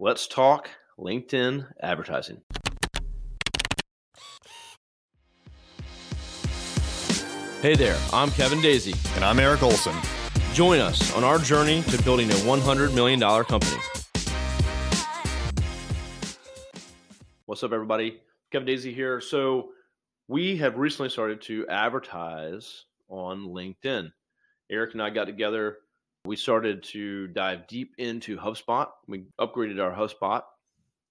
Let's talk LinkedIn advertising. Hey there, I'm Kevin Daisy. And I'm Eric Olson. Join us on our journey to building a $100 million company. What's up, everybody? Kevin Daisy here. So, we have recently started to advertise on LinkedIn. Eric and I got together. We started to dive deep into HubSpot. We upgraded our HubSpot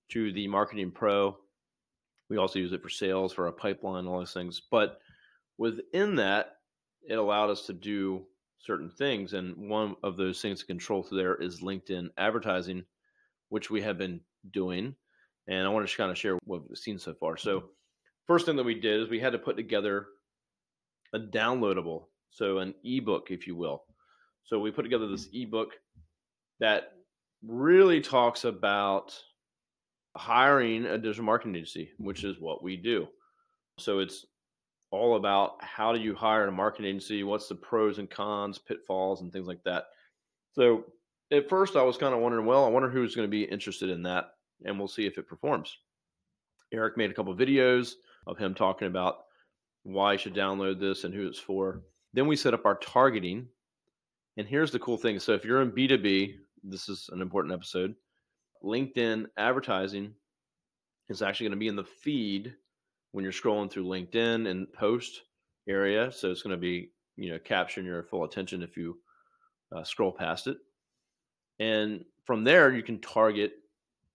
to the Marketing Pro. We also use it for sales, for our pipeline, all those things. But within that, it allowed us to do certain things. And one of those things to control through there is LinkedIn advertising, which we have been doing. And I want to kind of share what we've seen so far. So, first thing that we did is we had to put together a downloadable, so an ebook, if you will. So, we put together this ebook that really talks about hiring a digital marketing agency, which is what we do. So, it's all about how do you hire a marketing agency, what's the pros and cons, pitfalls, and things like that. So at first, I was kind of wondering, well, I wonder who's going to be interested in that, and we'll see if it performs. Eric made a couple of videos of him talking about why you should download this and who it's for. Then we set up our targeting. And here's the cool thing. So if you're in B2B, this is an important episode. LinkedIn advertising is actually going to be in the feed when you're scrolling through LinkedIn and post area. So it's going to be, you know, capturing your full attention if you uh, scroll past it. And from there, you can target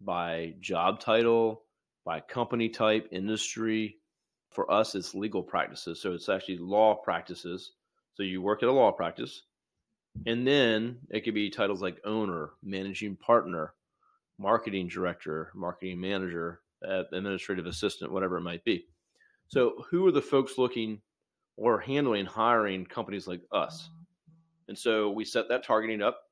by job title, by company type, industry. For us, it's legal practices. So it's actually law practices. So you work at a law practice. And then it could be titles like owner, managing partner, marketing director, marketing manager, administrative assistant, whatever it might be. So, who are the folks looking or handling hiring companies like us? And so we set that targeting up.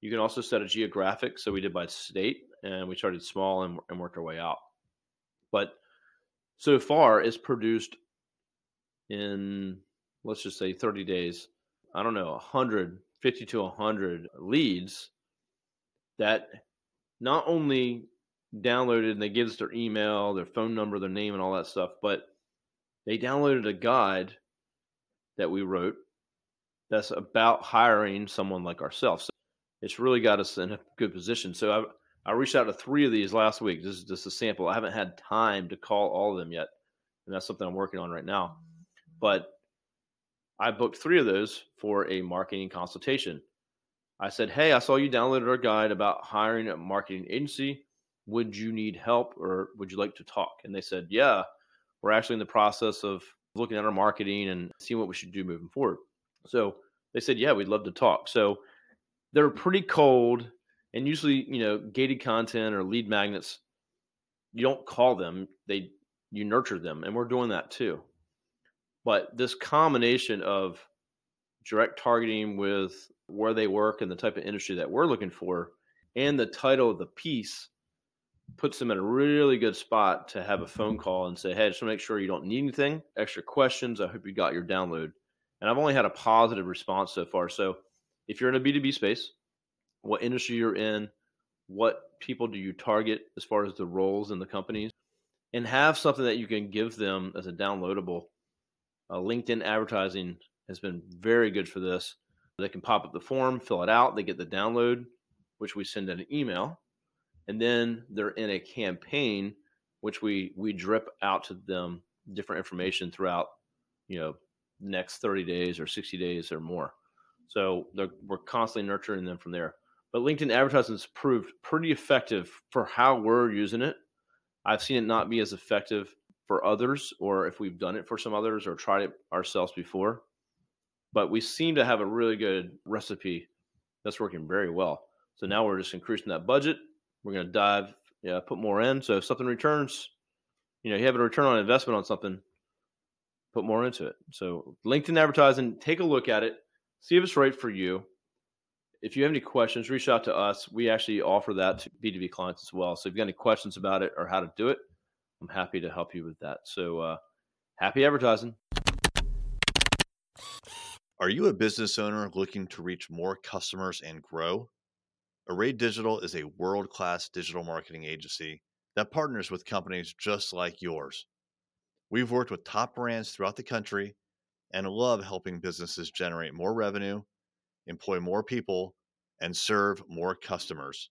You can also set a geographic. So we did by state and we started small and, and worked our way out. But so far, it's produced in, let's just say 30 days, I don't know, 150 to 100 leads that not only downloaded and they give us their email, their phone number, their name, and all that stuff. But they downloaded a guide that we wrote that's about hiring someone like ourselves. So it's really got us in a good position. So I, I reached out to three of these last week. This is just a sample. I haven't had time to call all of them yet. And that's something I'm working on right now. But I booked three of those for a marketing consultation. I said, Hey, I saw you downloaded our guide about hiring a marketing agency would you need help or would you like to talk? And they said, yeah, we're actually in the process of looking at our marketing and seeing what we should do moving forward. So they said, yeah, we'd love to talk. So they're pretty cold and usually, you know, gated content or lead magnets, you don't call them, they you nurture them and we're doing that too. But this combination of direct targeting with where they work and the type of industry that we're looking for and the title of the piece puts them in a really good spot to have a phone call and say, Hey, just make sure you don't need anything, extra questions. I hope you got your download. And I've only had a positive response so far. So if you're in a B2B space, what industry you're in, what people do you target as far as the roles in the companies, and have something that you can give them as a downloadable. Uh, LinkedIn advertising has been very good for this. They can pop up the form, fill it out, they get the download, which we send in an email and then they're in a campaign which we we drip out to them different information throughout you know next 30 days or 60 days or more. So we're constantly nurturing them from there. But linkedin advertisements proved pretty effective for how we're using it. I've seen it not be as effective for others or if we've done it for some others or tried it ourselves before but we seem to have a really good recipe that's working very well so now we're just increasing that budget we're going to dive, yeah, put more in. So if something returns, you know, you have a return on investment on something, put more into it. So LinkedIn advertising, take a look at it, see if it's right for you. If you have any questions, reach out to us. We actually offer that to B2B clients as well. So if you've got any questions about it or how to do it, I'm happy to help you with that. So uh, happy advertising. Are you a business owner looking to reach more customers and grow? Array Digital is a world class digital marketing agency that partners with companies just like yours. We've worked with top brands throughout the country and love helping businesses generate more revenue, employ more people, and serve more customers.